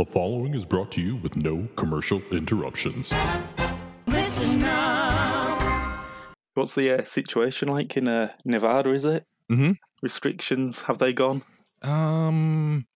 The following is brought to you with no commercial interruptions. Listen up. What's the uh, situation like in uh, Nevada? Is it Mhm. restrictions? Have they gone? Um,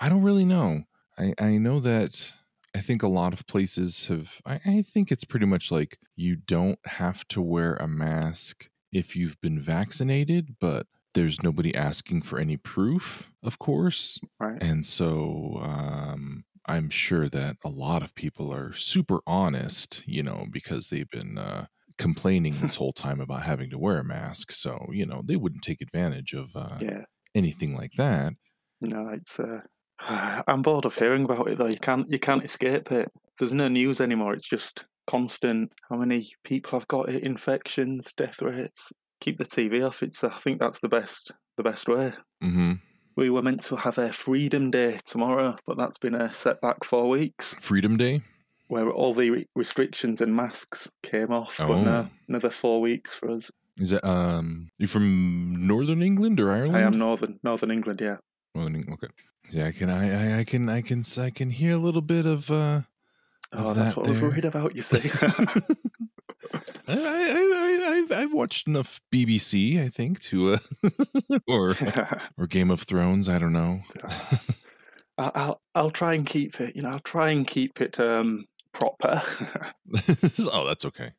I don't really know. I I know that I think a lot of places have. I, I think it's pretty much like you don't have to wear a mask if you've been vaccinated, but there's nobody asking for any proof, of course. Right. And so um, I'm sure that a lot of people are super honest, you know, because they've been uh, complaining this whole time about having to wear a mask. So, you know, they wouldn't take advantage of uh, Yeah. anything like that. No, it's. Uh, I'm bored of hearing about it though. You can't. You can't escape it. There's no news anymore. It's just constant. How many people have got it? Infections, death rates. Keep the TV off. It's. I think that's the best. The best way. hmm We were meant to have a Freedom Day tomorrow, but that's been a setback four weeks, Freedom Day. where all the restrictions and masks came off. But Oh. no, another four weeks for us. Is that um? You from Northern England or Ireland? I am northern Northern England. Yeah. Northern England. Okay. Yeah, I can. I, I. I can. I can. I can hear a little bit of. uh Oh, that's that what I was worried about. You see. I, I, I, I've, I've watched enough BBC, I think, to uh, or or Game of Thrones. I don't know. I'll I'll try and keep it. You know, I'll try and keep it um proper. oh, that's okay.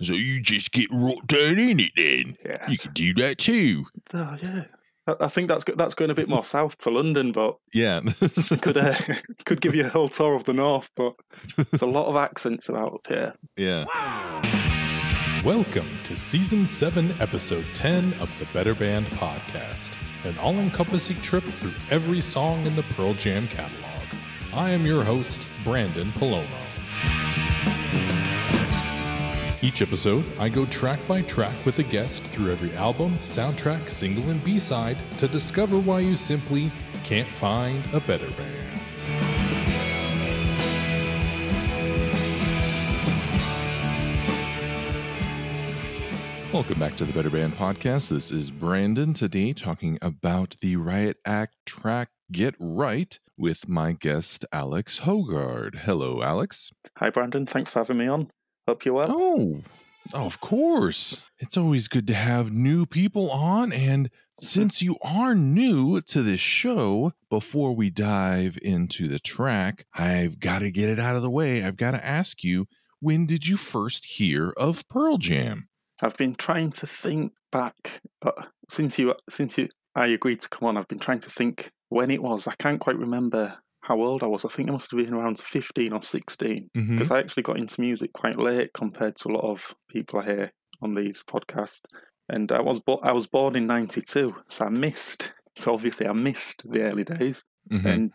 So you just get right down in it, then. yeah. You can do that too. Oh, yeah. I- I think that's that's going a bit more south to London, but Yeah. could uh, could give you a whole tour of the north. But there's a lot of accents about up here. yeah. Welcome to Season 7, Episode 10 of the Better Band Podcast, an all encompassing trip through every song in the Pearl Jam catalog. I am your host, Branden Palomo. Each episode, I go track by track with a guest through every album, soundtrack, single, and B side to discover why you simply can't find a better band. Welcome back to the Better Band Podcast. This is Branden today talking about the Riot Act track Get Right with my guest, Alex Hoggard. Hello, Alex. Hi, Branden. Thanks for having me on. Hope you're well. Oh, oh, of course. It's always good to have new people on. And since you are new to this show, before we dive into the track, I've got to get it out of the way. I've got to ask you, when did you first hear of Pearl Jam? I've been trying to think back uh, since you since you I agreed to come on. I've been trying to think when it was. I can't quite remember how old I was. I think I must have been around fifteen or sixteen. Mhm. because I actually got into music quite late compared to a lot of people I hear on these podcasts. And I was bo- I was born in '92, so I missed. So obviously, I missed the early days, Mhm. and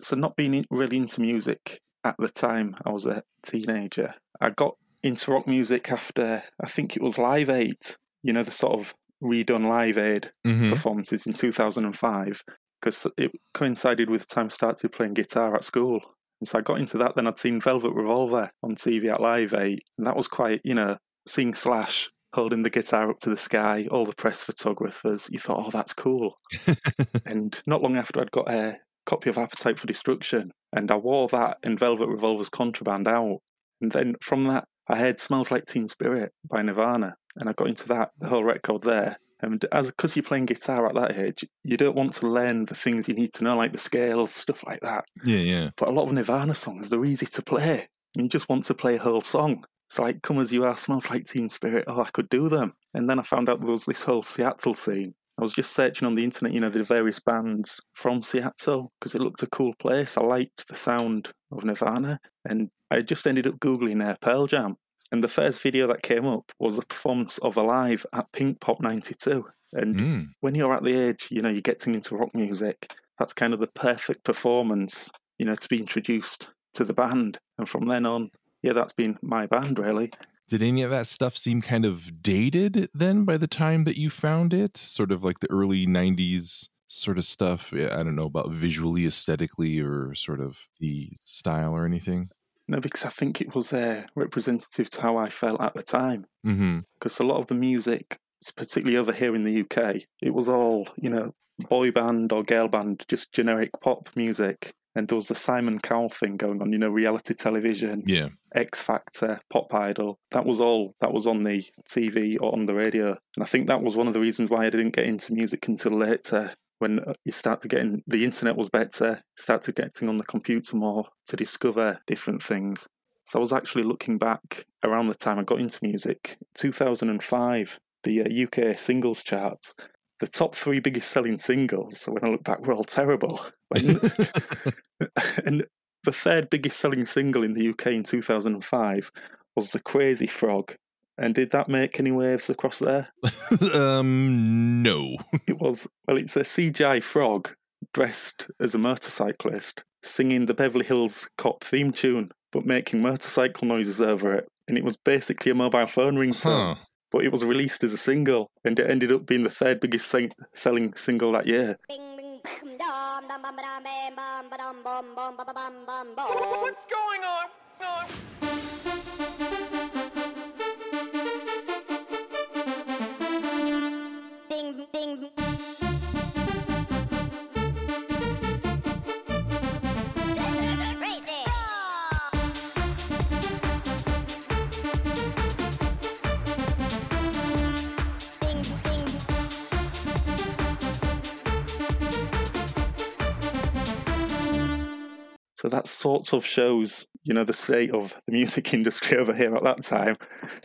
so not being in- really into music at the time I was a teenager. I got into rock music after I think it was Live Aid. You know the sort of redone Live Aid Mhm. performances in 2005 because it coincided with the time I started playing guitar at school. And so I got into that. Then I'd seen Velvet Revolver on TV at Live 8. And that was quite, you know, seeing Slash holding the guitar up to the sky, all the press photographers. You thought, oh, that's cool. and not long after, I'd got a copy of Appetite for Destruction. And I wore that and Velvet Revolver's Contraband out. And then from that, I heard Smells Like Teen Spirit by Nirvana. And I got into that, the whole record there. And as because you're playing guitar at that age, you don't want to learn the things you need to know, like the scales, stuff like that. Yeah, yeah. But a lot of Nirvana songs, they're easy to play. And you just want to play a whole song. It's like Come As You Are, Smells Like Teen Spirit. Oh, I could do them. And then I found out there was this whole Seattle scene. I was just searching on the internet, you know, the various bands from Seattle because it looked a cool place. I liked the sound of Nirvana. And I just ended up Googling uh, Pearl Jam. And the first video that came up was the performance of Alive at Pinkpop 92. And Mm. when you're at the age, you know, you're getting into rock music, that's kind of the perfect performance, you know, to be introduced to the band. And from then on, yeah, that's been my band really. Did any of that stuff seem kind of dated then by the time that you found it? Sort of like the early 90s sort of stuff. Yeah, I don't know about visually, aesthetically, or sort of the style or anything. No, because I think it was uh, representative to how I felt at the time. Mm-hmm. Because a lot of the music, particularly over here in the UK, it was all, you know, boy band or girl band, just generic pop music. and there was the Simon Cowell thing going on, you know, reality television, Yeah. X Factor, Pop Idol. That was all that was on the TV or on the radio. And I think that was one of the reasons why I didn't get into music until later. When uh, you start to get in, the internet was better, start to getting on the computer more to discover different things. So I was actually looking back around the time I got into music, 2005, the uh, UK singles charts. The top three biggest selling singles, so when I look back, were all terrible. And the third biggest selling single in the UK in 2005 was The Crazy Frog. And did that make any waves across there? um, no. It was, well, it's a CGI frog dressed as a motorcyclist singing the Beverly Hills Cop theme tune, but making motorcycle noises over it. And it was basically a mobile phone ringtone, Huh. but it was released as a single, and it ended up being the third biggest sing- selling single that year. Bing bing. What's going on? So that sort of shows, you know, the state of the music industry over here at that time.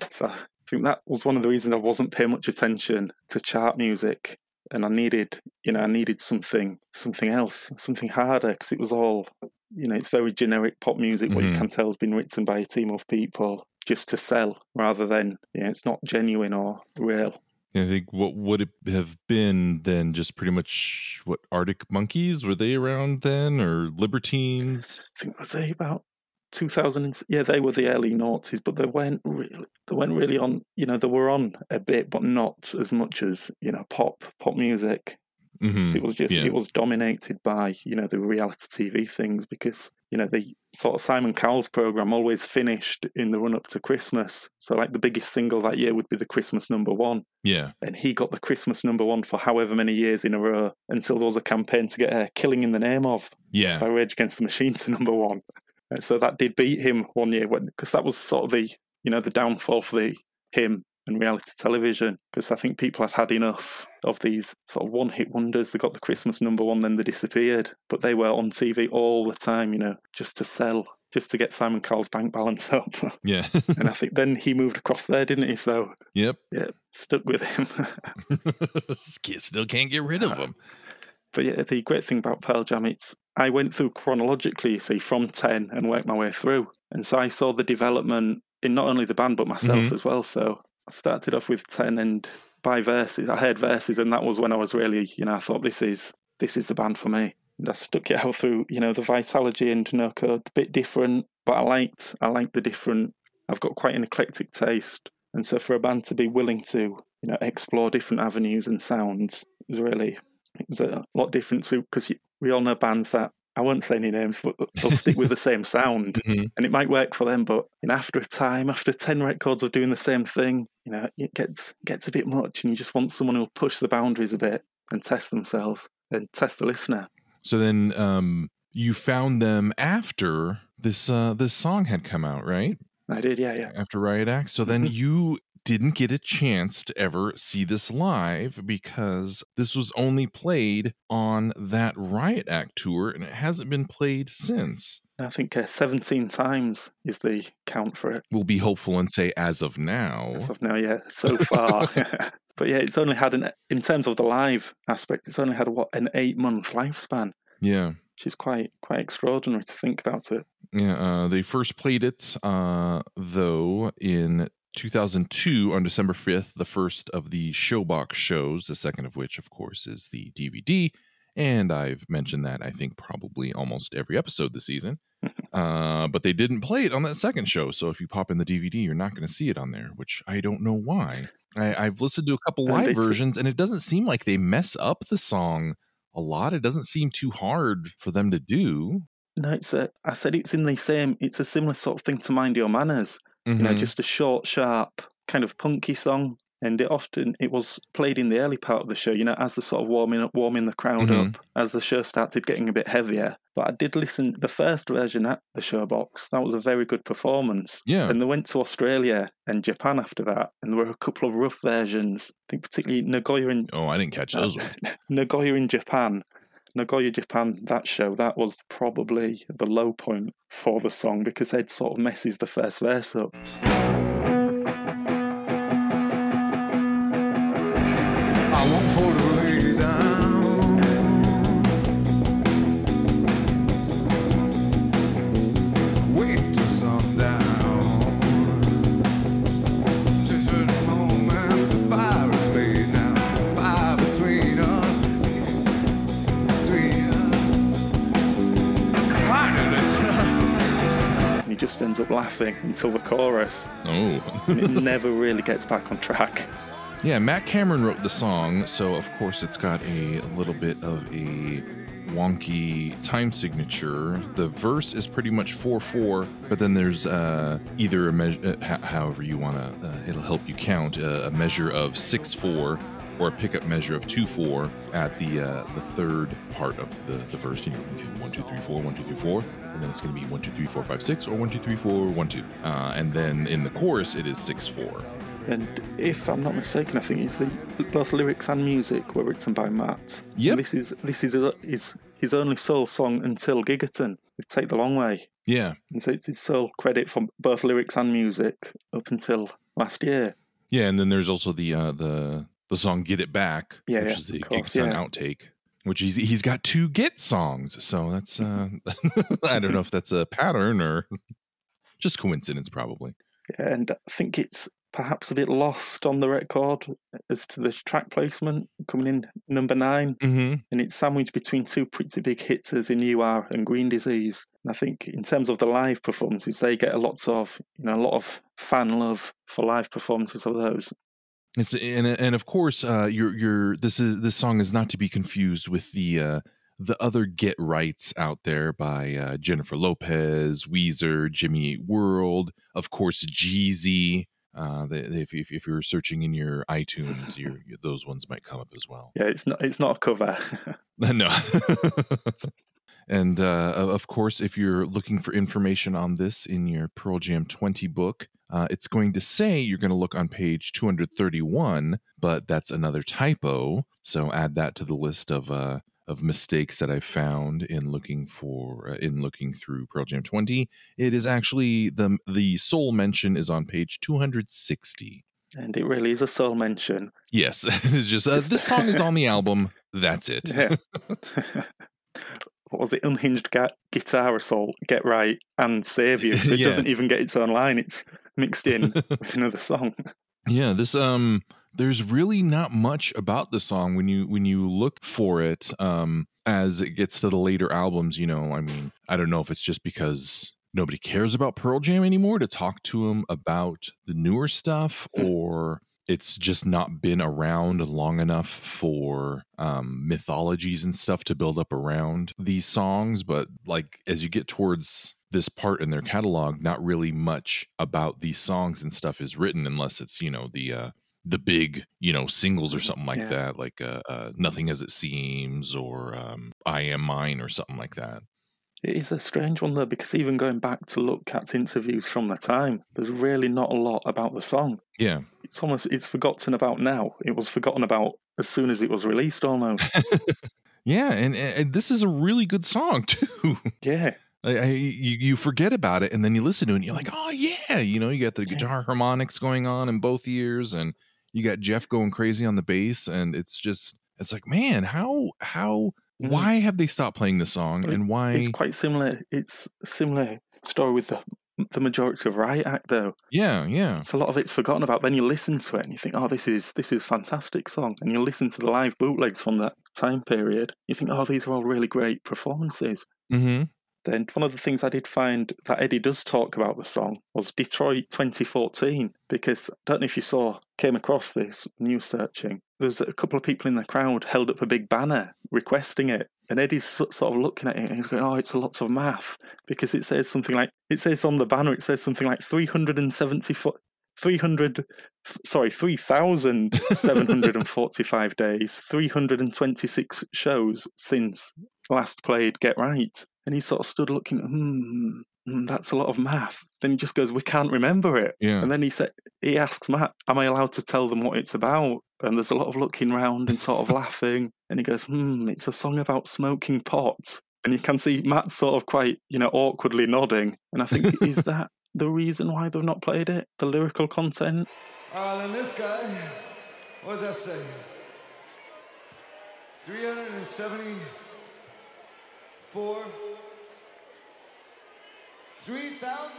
So think that was one of the reasons I wasn't paying much attention to chart music, and I needed, you know, I needed something, something else, something harder, because it was all, you know, it's very generic pop music. What mm-hmm. you can tell has been written by a team of people just to sell, rather than, you know, it's not genuine or real. I think what would it have been then? Just pretty much what Arctic Monkeys were they around then, or Libertines? I think was they about 2000 and, yeah they were the early noughties but they weren't really they weren't really on you know they were on a bit but not as much as you know pop pop music Mhm. it was just yeah. it was dominated by you know the reality tv things because you know the sort of simon cowell's program always finished in the run up to christmas so like the biggest single that year would be the christmas number one Yeah. and he got the christmas number one for however many years in a row until there was a campaign to get a killing in the name of Yeah. by Rage Against the Machine to number one. And so that did beat him one year when because that was sort of the you know the downfall for the him and reality television because I think people had had enough of these sort of one hit wonders. They got the Christmas number one, then they disappeared, but they were on TV all the time, you know, just to sell, just to get Simon Cowell's bank balance up. Yeah. and I think then he moved across there, didn't he? So yep. yeah, stuck with him. Still can't get rid of uh, them. But yeah, the great thing about Pearl Jam, it's I went through chronologically, you see, from ten and worked my way through, and so I saw the development in not only the band but myself Mhm. as well. So I started off with ten, and by verses, I heard verses, and that was when I was really, you know, I thought this is this is the band for me. And I stuck it out through, you know, the Vitalogy and No Code, a bit different, but I liked I liked the different. I've got quite an eclectic taste, and so for a band to be willing to, you know, explore different avenues and sounds is really it was a lot different too because we all know bands that I won't say any names, but they'll stick with the same sound, Mhm. and it might work for them. But after a time, after ten records of doing the same thing, you know, it gets gets a bit much, and you just want someone who'll push the boundaries a bit and test themselves and test the listener. So then, um, you found them after this uh this song had come out, right? I did, yeah, yeah. After Riot Act. So then Mhm. you didn't get a chance to ever see this live because this was only played on that Riot Act tour and it hasn't been played since. I think uh, seventeen times is the count for it We'll be hopeful and say as of now. as of now. Yeah, so far. but yeah, it's only had an in terms of the live aspect, it's only had what an eight month lifespan. Yeah. which is quite quite extraordinary to think about it. Yeah, uh, they first played it uh, though in 2002 on December 5th, the first of the Showbox shows, the second of which, of course, is the DVD. And I've mentioned that I think probably almost every episode this season. uh, but they didn't play it on that second show. So if you pop in the DVD, you're not going to see it on there, which I don't know why. I, I've listened to a couple live versions, and it doesn't seem like they mess up the song a lot. It doesn't seem too hard for them to do. No, it's a. I said it's in the same. It's a similar sort of thing to Mind Your Manners. You know, Mhm. just a short, sharp, kind of punky song. And it often it was played in the early part of the show. You know, as the sort of warming up, warming the crowd Mhm. up, as the show started getting a bit heavier. But I did listen the first version at the Showbox. That was a very good performance. Yeah. And they went to Australia and Japan after that, and there were a couple of rough versions. I think particularly Nagoya in Oh, I didn't catch those ones. Nagoya in Japan. Nagoya, Japan, that show, that was probably the low point for the song because Ed sort of messes the first verse up. Ends up laughing until the chorus. Oh. It never really gets back on track. Yeah, Matt Cameron wrote the song, so of course it's got a little bit of a wonky time signature. The verse is pretty much 4 4, but then there's uh, either a measure, uh, however you want to, uh, it'll help you count, uh, a measure of 6 4 or a pickup measure of 2 4 at the uh, the third part of the, the verse. You know, you can do 1, 2, 3, 4, 1, 2, 3, 4, and then it's going to be 1, 2, 3, 4, 5, 6, or 1, 2, 3, 4, 1, 2. Uh, and then in the chorus, it is 6 4. And if I'm not mistaken, I think it's the both lyrics and music were written by Matt. And Yep. This is this is a, his his only sole song until Gigaton Take the Long Way. Yeah. And so it's his sole credit for both lyrics and music up until last year. Yeah, and then there's also the uh, the the song "Get It Back," Yeah, which yeah, is the course, yeah. outtake. Which he's he's got two Get songs, so that's uh, I don't know if that's a pattern or just coincidence, probably. And I think it's perhaps a bit lost on the record as to the track placement coming in number nine. Mm-hmm. and it's sandwiched between two pretty big hitters in You Are and Green Disease. And I think in terms of the live performances, they get a lot of you know a lot of fan love for live performances of those. It's and and of course, uh, your your this is this song is not to be confused with the uh, the other Get Rights out there by uh, Jennifer Lopez, Weezer, Jimmy Eat World, of course, Jeezy. Uh, they, they, if, if if you're searching in your iTunes, your, those ones might come up as well. Yeah, it's not it's not a cover. No. and uh, of course, if you're looking for information on this in your Pearl Jam 20 book, uh, it's going to say you're going to look on page 231, but that's another typo. So add that to the list of uh, of mistakes that I found in looking for uh, in looking through Pearl Jam 20. It is actually the the sole mention is on page 260. and it really is a soul mention. Yes, it's just uh, this song is on the album. That's it. Yeah. what was it? Unhinged ga- guitar assault, get right, and save you. So it Yeah. doesn't even get its own line. It's mixed in with another song. Yeah, this um there's really not much about the song when you when you look for it um as it gets to the later albums, you know, I mean, I don't know if it's just because nobody cares about Pearl Jam anymore to talk to them about the newer stuff Hmm. or it's just not been around long enough for um mythologies and stuff to build up around these songs, but like as you get towards this part in their catalog, not really much about these songs and stuff is written unless it's you know the uh, the big you know singles or something like Yeah. that, like uh, uh, "Nothing as It Seems" or um, "I Am Mine" or something like that. It is a strange one though, because even going back to look at interviews from the time, there's really not a lot about the song. Yeah, It's almost it's forgotten about now. It was forgotten about as soon as it was released, almost. yeah, and, and this is a really good song too. yeah, I, I, you, you forget about it and then you listen to it and you're like, oh yeah, you know, you got the guitar harmonics going on in both ears and you got Jeff going crazy on the bass and it's just it's like, man, how how Mhm. why have they stopped playing the song and why it's quite similar. It's similar story with the the majority of Riot Act though. Yeah, yeah. It's a lot of it's forgotten about. Then you listen to it and you think, oh, this is this is a fantastic song. And you listen to the live bootlegs from that time period. You think, oh, these are all really great performances. Mm-hmm. Then one of the things I did find that Eddie does talk about the song was Detroit 2014, because I don't know if you saw, came across this news searching. There's a couple of people in the crowd held up a big banner requesting it. And Eddie's sort of looking at it and he's going, oh, it's a lot of math. Because it says something like, it says on the banner, it says something like 374, 300, th- sorry, 3,745 days, 326 shows since last played Get Right. And he sort of stood looking, hmm, hmm, that's a lot of math. Then he just goes, we can't remember it. Yeah. And then he said, he asks Matt, am I allowed to tell them what it's about? And there's a lot of looking round and sort of laughing. And he goes, hmm, it's a song about smoking pot. And you can see Matt sort of quite, you know, awkwardly nodding. And I think, is that the reason why they've not played it? The lyrical content? Uh, then this guy, what does that say? 374? 3,000?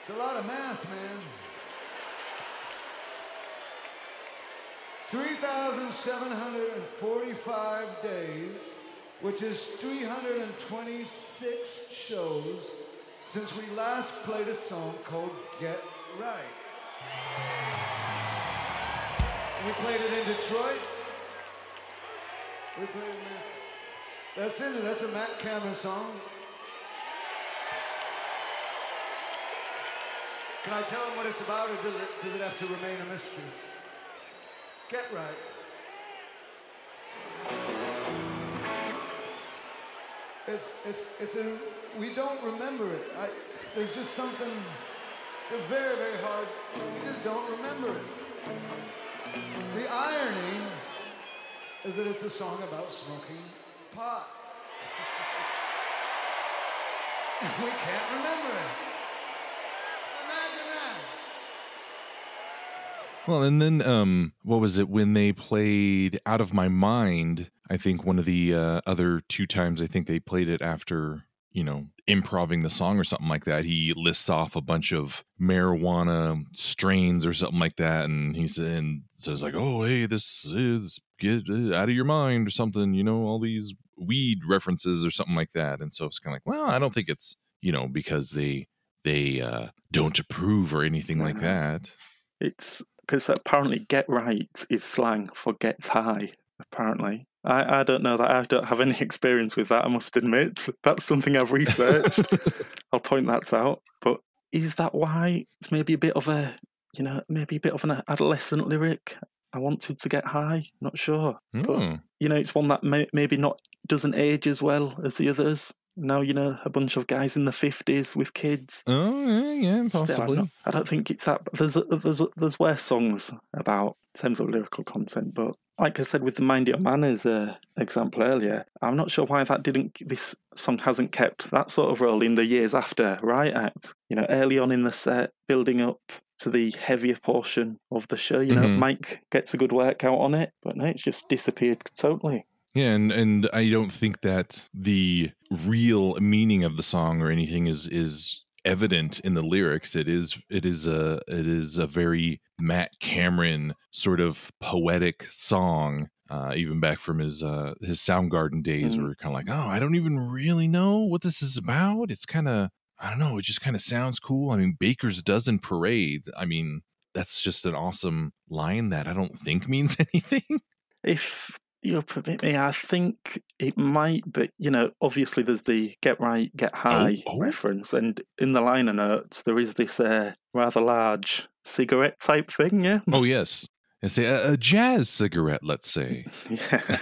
It's a lot of math, man. 3,745 days, which is 326 shows since we last played a song called Get Right. We played it in Detroit. We played in That's in it. That's a Matt Cameron song. Can I tell him what it's about, or does it, does it have to remain a mystery? Get right. It's it's it's a we don't remember it. I, there's just something. It's a very very hard. We just don't remember it. The irony is that it's a song about smoking pot. we can't remember it. Imagine that. Well, and then um, what was it when they played "Out of My Mind"? I think one of the uh, other two times I think they played it after you know improving the song or something like that. He lists off a bunch of marijuana strains or something like that, and he's and says like, "Oh, hey, this is get uh, out of your mind" or something. You know, all these weed references or something like that. And so it's kind of like, well, I don't think it's you know because they they uh, don't approve or anything like that. It's because apparently get right is slang for get high, apparently. I, I don't know that. I don't have any experience with that, I must admit. That's something I've researched. I'll point that out. But is that why it's maybe a bit of a, you know, maybe a bit of an adolescent lyric? I wanted to get high. Not sure. But, Hmm. you know, it's one that may, maybe not doesn't age as well as the others. Now, you know, a bunch of guys in the 50s with kids. Oh yeah, yeah, Still, possibly. not- I don't think it's that. There's there's there's worse songs about in terms of lyrical content, but like I said with the Mind Your Manners uh, example earlier, I'm not sure why that didn't. This song hasn't kept that sort of role in the years after Riot Act. You know, early on in the set, building up to the heavier portion of the show. You know, Mhm. Mike gets a good workout on it, but no, it's just disappeared totally. Yeah, and and I don't think that the real meaning of the song or anything is is evident in the lyrics. It is it is a it is a very Matt Cameron sort of poetic song. Uh, even back from his uh, his Soundgarden days, Mhm. where kind of like, oh, I don't even really know what this is about. It's kind of I don't know. It just kind of sounds cool. I mean, Baker's dozen parade. I mean, that's just an awesome line that I don't think means anything. If you'll permit me, I think it might, but you know, obviously there's the get right, get high oh. reference, and in the liner notes there is this uh, rather large cigarette type thing, yeah, Oh yes, and say a, a jazz cigarette. Let's say. yeah.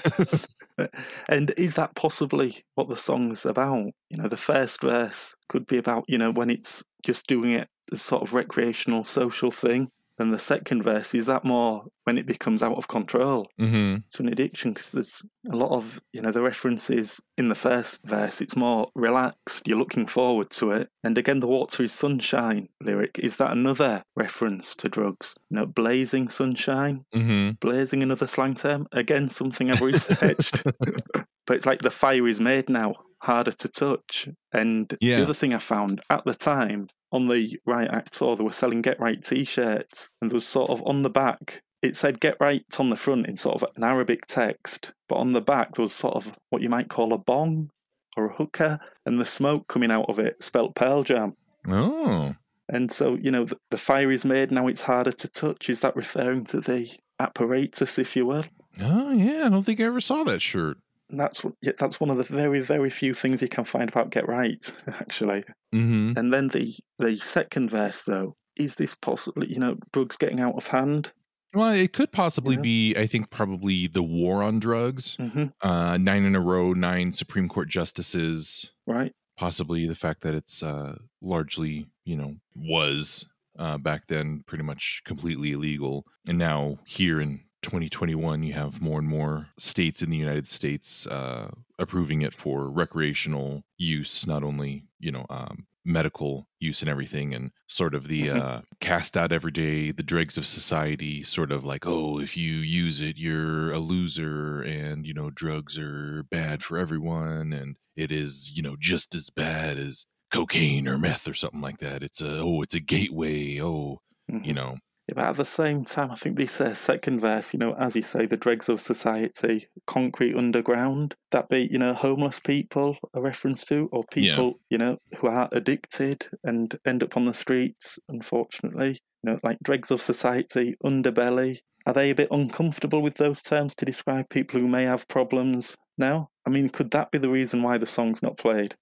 and is that possibly what the song's about? You know, the first verse could be about you know when it's just doing it as sort of recreational, social thing. Then the second verse is that more when it becomes out of control. Mm-hmm. to an addiction because there's a lot of you know the references in the first verse it's more relaxed you're looking forward to it and again the water is sunshine lyric is that another reference to drugs you know blazing sunshine Mm-hmm. blazing another slang term again something i've researched but it's like the fire is made now harder to touch and Yeah. the other thing i found at the time on the Riot Act tour they were selling get right t-shirts and there was sort of on the back it said get right on the front in sort of an arabic text but on the back there was sort of what you might call a bong or a hookah and the smoke coming out of it spelt pearl jam Oh, and so, you know, the, the fire is made, now it's harder to touch. Is that referring to the apparatus, if you will? oh yeah. I don't think I ever saw that shirt. That's what- that's one of the very, very few things you can find about Get Right, actually. Mm-hmm. And then the the second verse, though, is this possibly, you know, drugs getting out of hand? Well, it could possibly Yeah. be, I think, probably the war on drugs. hmm Uh, nine in a row, nine Supreme Court justices. Right. Possibly the fact that it's uh, largely, you know, was uh, back then pretty much completely illegal. And now here in 2021, you have more and more states in the United States uh, approving it for recreational use, not only, you know, um, medical use and everything and sort of the Mhm. uh cast out every day the dregs of society sort of like oh if you use it you're a loser and you know drugs are bad for everyone and it is you know just as bad as cocaine or meth or something like that it's a oh it's a gateway oh Mhm. you know Yeah, but at the same time, I think this uh, second verse, you know, as you say, the dregs of society, concrete underground, that be, you know, homeless people a reference to, or Yeah. people, you know, who are addicted and end up on the streets, unfortunately. You know, like dregs of society, underbelly. Are they a bit uncomfortable with those terms to describe people who may have problems now? I mean, could that be the reason why the song's not played?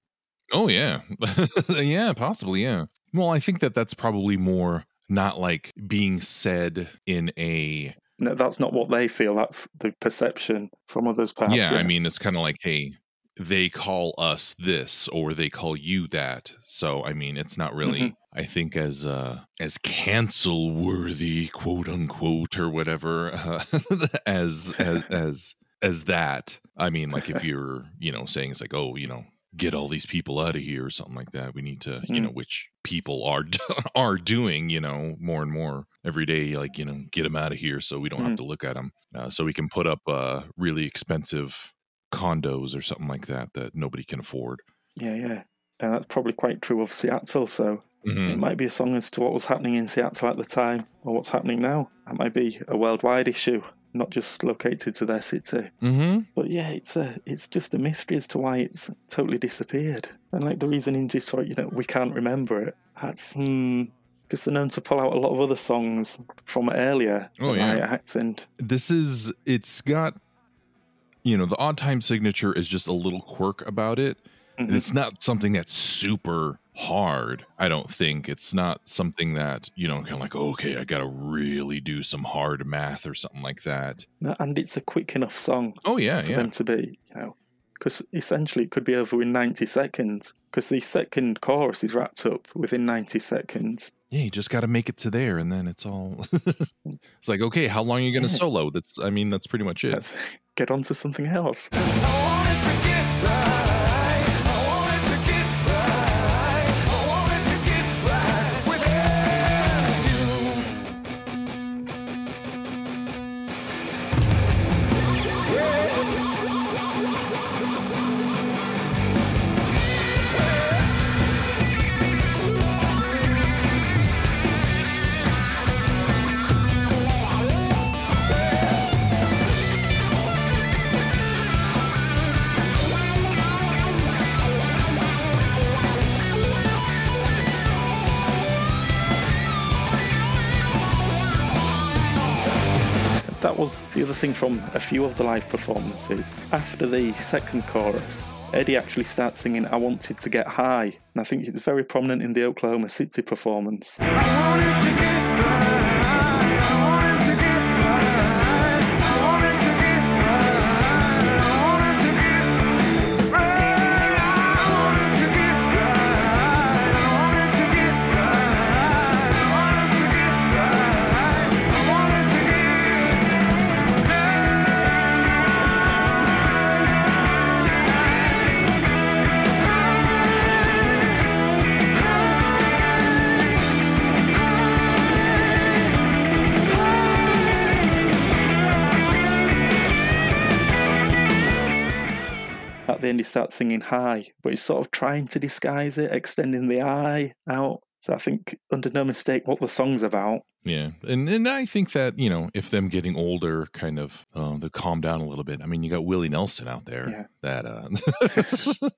Oh yeah, yeah, possibly, yeah. Well, I think that that's probably more not like being said in a No, that's not what they feel. That's the perception from others, perhaps. yeah. I mean, it's kind of like, hey, they call us this or they call you that. So I mean, it's not really. Mhm. I think as uh as cancel worthy, quote unquote, or whatever, uh, as as as as that. I mean, like if you're you know saying it's like, oh, you know, get all these people out of here or something like that. We need to, you Mm. know, which people are are doing, you know, more and more every day. Like, you know, get them out of here so we don't have Mm. to look at them. Uh, so we can put up uh, really expensive condos or something like that that nobody can afford. Yeah, yeah. And that's probably quite true of Seattle. So Mhm. it might be a song as to what was happening in Seattle at the time or what's happening now. That might be a worldwide issue, not just located to their city. Mm-hmm. But yeah, it's a, it's just a mystery as to why it's totally disappeared. And like the reasoning just for, you know, we can't remember it. That's, hmm. Because they're known to pull out a lot of other songs from earlier. Oh, yeah. Acts This is, it's got, you know, the odd time signature is just a little quirk about it. And Mhm. it's not something that's super hard, I don't think. It's not something that, you know, kind of like, oh, okay, I got to really do some hard math or something like that. No, and it's a quick enough song Oh, yeah, for yeah. them to be, you know, because essentially it could be over in 90 seconds. Because the second chorus is wrapped up within 90 seconds. Yeah, you just got to make it to there, and then it's all. it's like, okay, how long are you going to Yeah. solo? That's, I mean, that's pretty much it. Let's get on to something else. The other thing from a few of the live performances. After the second chorus, Eddie actually starts singing I Wanted to Get High. And I think it's very prominent in the Oklahoma City performance. He starts singing high, but he's sort of trying to disguise it, extending the I out. So I think, under no mistake, what the song's about. Yeah, and and I think that you know if them getting older, kind of uh, they calm down a little bit. I mean, you got Willie Nelson out there. Yeah. That uh,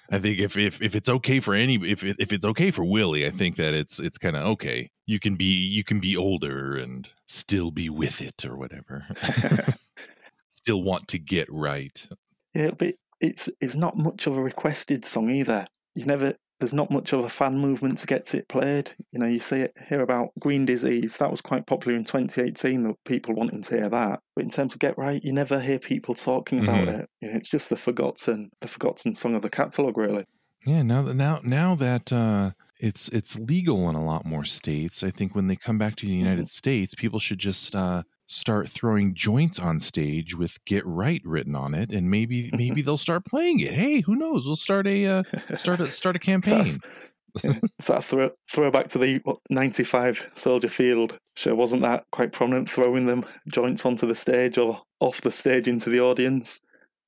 I think if if if it's okay for any if if it's okay for Willie, I think that it's it's kind of okay. You can be you can be older and still be with it or whatever. still want to get right. Yeah, but it's it's not much of a requested song either. You never there's not much of a fan movement to get it played. You know, you see it hear about Green Disease. That was quite popular in 2018. That people wanting to hear that. But in terms of Get Right, you never hear people talking about Mhm. it. You know, it's just the forgotten, the forgotten song of the catalogue, really. Yeah, now that now now that uh, it's it's legal in a lot more states, I think when they come back to the United States, people should just uh, start throwing joints on stage with "Get Right" written on it, and maybe maybe they'll start playing it. Hey, who knows? We'll start a uh, start a start a So campaign. that's, so that throw, throwback to the what, 95 Soldier Field show, wasn't that quite prominent, throwing them joints onto the stage or off the stage into the audience?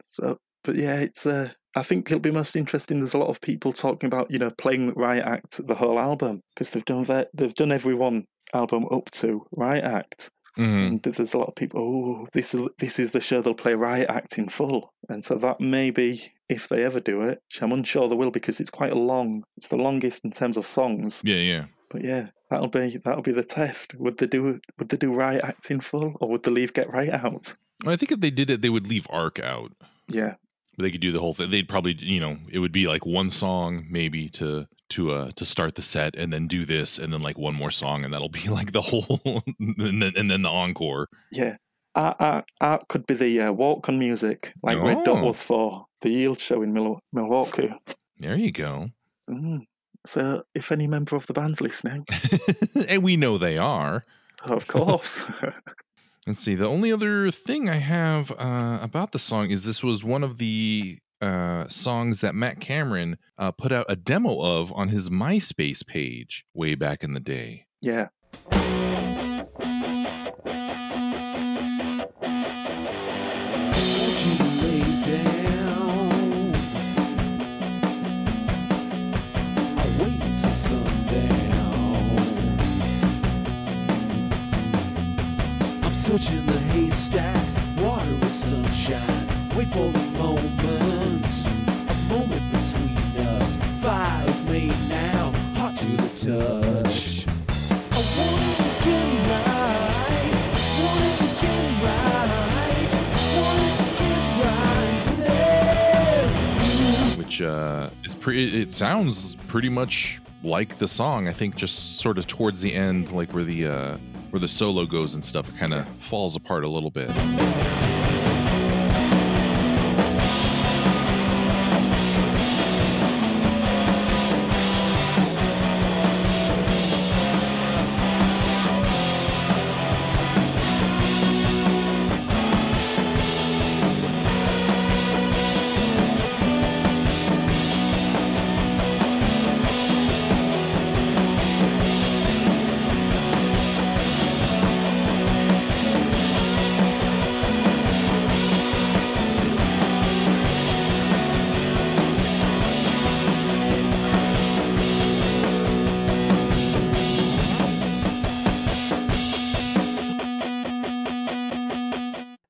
So, but yeah, it's. Uh, I think it'll be most interesting. There's a lot of people talking about, you know, playing Riot Act the whole album because they've done that. They've done every one album up to Riot Act, Mhm. and there's a lot of people. Oh, this is this is the show they'll play Riot Act in full, and so that may be if they ever do it. Which I'm unsure they will because it's quite a long. It's the longest in terms of songs. Yeah, yeah. But yeah, that'll be that'll be the test. Would they do would they do Riot Act in full, or would they leave Get Right out? Well, I think if they did it, they would leave Arc out. Yeah, they could do the whole thing. They'd probably, you know, it would be like one song maybe to to uh to start the set, and then do this, and then like one more song, and that'll be like the whole, and then and then the encore. yeah. Arc, Arc, Arc could be the uh, walk on music, like Red Dot Oh. was for the Yield show in Mil- Milwaukee. There you go. Mm. So, if any member of the band's listening, and we know they are. of course. Let's see. The only other thing I have uh, about the song is this was one of the uh, songs that Matt Cameron uh, put out a demo of on his MySpace page way back in the day. yeah. Searching the haystacks, water with sunshine. Wait for the moment, a moment between us. Fire's made now, hot to the touch. I wanted to get right, wanted to get right, wanted to get right with which uh, is pretty. It sounds pretty much like the song. I think just sort of towards the end, like where the uh, where the solo goes and stuff, it kind of falls apart a little bit.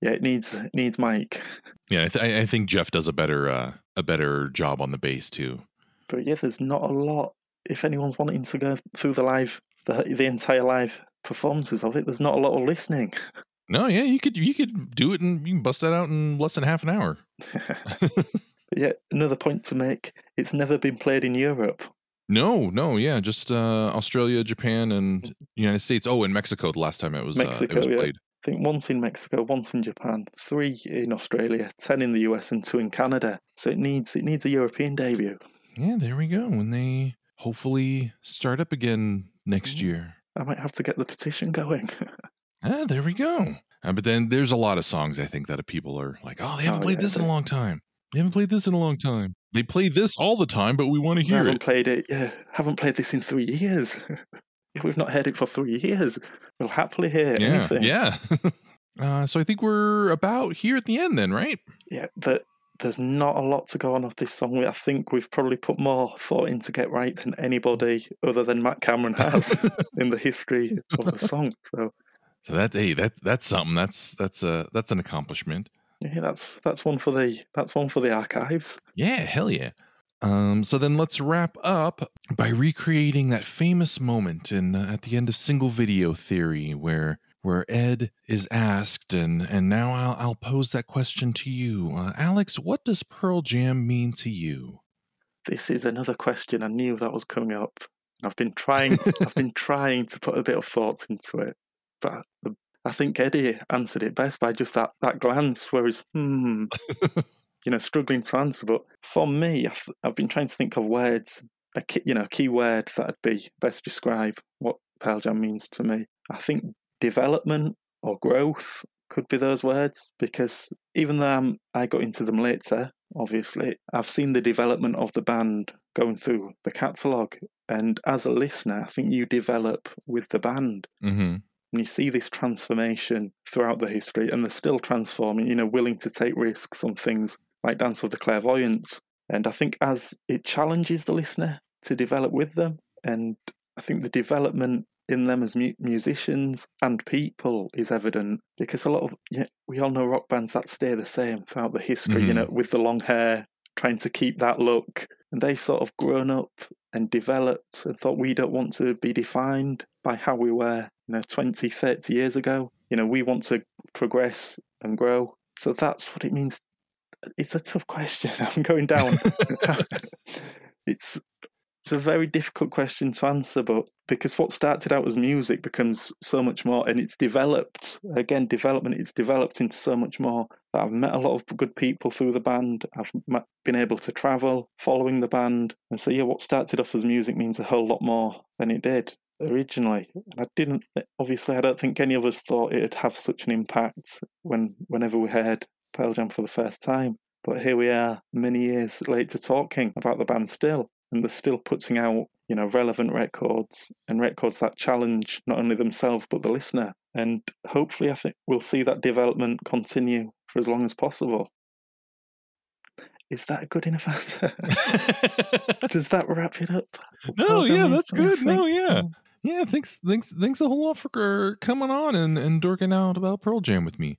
Yeah, it needs it needs Mike. Yeah, I, th- I- I think Jeff does a better uh, a better job on the bass too. But yeah, there's not a lot. If anyone's wanting to go through the live, the the entire live performances of it, there's not a lot of listening. No, yeah, you could you could do it and you can bust that out in less than half an hour. Yeah, another point to make: it's never been played in Europe. No, no, yeah, just uh, Australia, Japan, and United States. Oh, and Mexico. The last time it was uh, it was yeah. played. Think once in Mexico, once in Japan, three in Australia, ten in the US, and two in Canada. So it needs it needs a European debut. Yeah, there we go. When they hopefully start up again next Mhm. year. I might have to get the petition going. Ah, there we go. Uh, but then there's a lot of songs I think that people are like, oh, they haven't Oh, played yeah, this in a long time. They haven't played this in a long time. They play this all the time, but we want to hear haven't it. played it. Yeah, haven't played this in three years. we've not heard it for three years, we'll happily hear Yeah, anything. yeah. uh, so I think we're about here at the end, then, right? yeah. That there's not a lot to go on of this song. I think we've probably put more thought into Get Right than anybody other than Matt Cameron has in the history of the song. So So that hey, that that's something. That's that's a that's an accomplishment. yeah, that's that's one for the that's one for the archives. Yeah, hell yeah. Um, so then let's wrap up by recreating that famous moment in uh, at the end of Single Video Theory, where where Ed is asked, and and now I'll I'll pose that question to you, uh, Alex. What does Pearl Jam mean to you? this is another question. I knew that was coming up. I've been trying. I've been trying to put a bit of thought into it, but the, I think Eddie answered it best by just that that glance, where he's hmm, you know, struggling to answer. But for me, I've, I've been trying to think of words, a key, you know, a key word that'd be best describe what Pearl Jam means to me. I think development or growth could be those words because even though I'm, I got into them later, obviously, I've seen the development of the band going through the catalogue. And as a listener, I think you develop with the band. Mm-hmm. And you see this transformation throughout the history, and they're still transforming, you know, willing to take risks on things like Dance of the Clairvoyants. And I think as it challenges the listener to develop with them, and I think the development in them as mu- musicians and people is evident because a lot of yeah, we all know rock bands that stay the same throughout the history, you Mhm. know, with the long hair, trying to keep that look. And they sort of grown up and developed and thought we don't want to be defined by how we were, you know, 20, 30 years ago. You know, we want to progress and grow. So that's what it means. It's a tough question. I'm going down. it's it's a very difficult question to answer, but because what started out as music becomes so much more, and it's developed again, development. It's developed into so much more. That I've met a lot of good people through the band. I've been able to travel following the band, and so yeah, what started off as music means a whole lot more than it did originally. And I didn't. Obviously, I don't think any of us thought it'd have such an impact when whenever we heard Pearl Jam for the first time. But here we are, many years later, talking about the band still, and they're still putting out, you know, relevant records and records that challenge not only themselves but the listener. And hopefully, I think we'll see that development continue for as long as possible. Is that a good enough answer? Does that wrap it up? No, yeah, that's to me, I good. No, yeah. Hmm. Yeah, thanks, thanks, thanks a whole lot for uh, coming on and, and dorking out about Pearl Jam with me.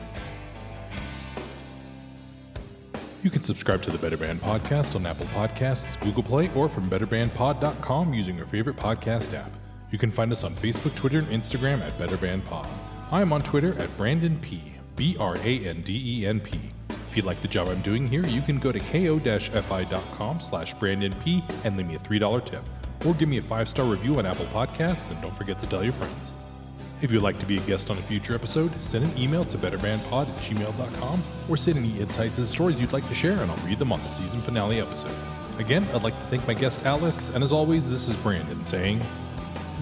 You can subscribe to the Better Band podcast on Apple Podcasts, Google Play, or from betterbandpod.com using your favorite podcast app. You can find us on Facebook, Twitter, and Instagram at BetterBandPod. I am on Twitter at Branden P. B R A N D E N P. If you like the job I'm doing here, you can go to ko-fi.com slash Branden P and leave me a $3 tip. Or give me a five-star review on Apple Podcasts and don't forget to tell your friends. If you'd like to be a guest on a future episode, send an email to betterbandpod at gmail.com or send any insights and stories you'd like to share, and I'll read them on the season finale episode. Again, I'd like to thank my guest Alex, and as always, this is Branden saying,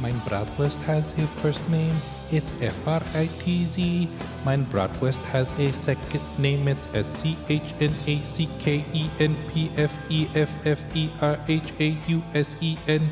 Mein Bratwurst has a first name, it's F R I T Z. Mein Bratwurst has a second name, it's S C H N A C K E N P F E F F E R H A U S E N.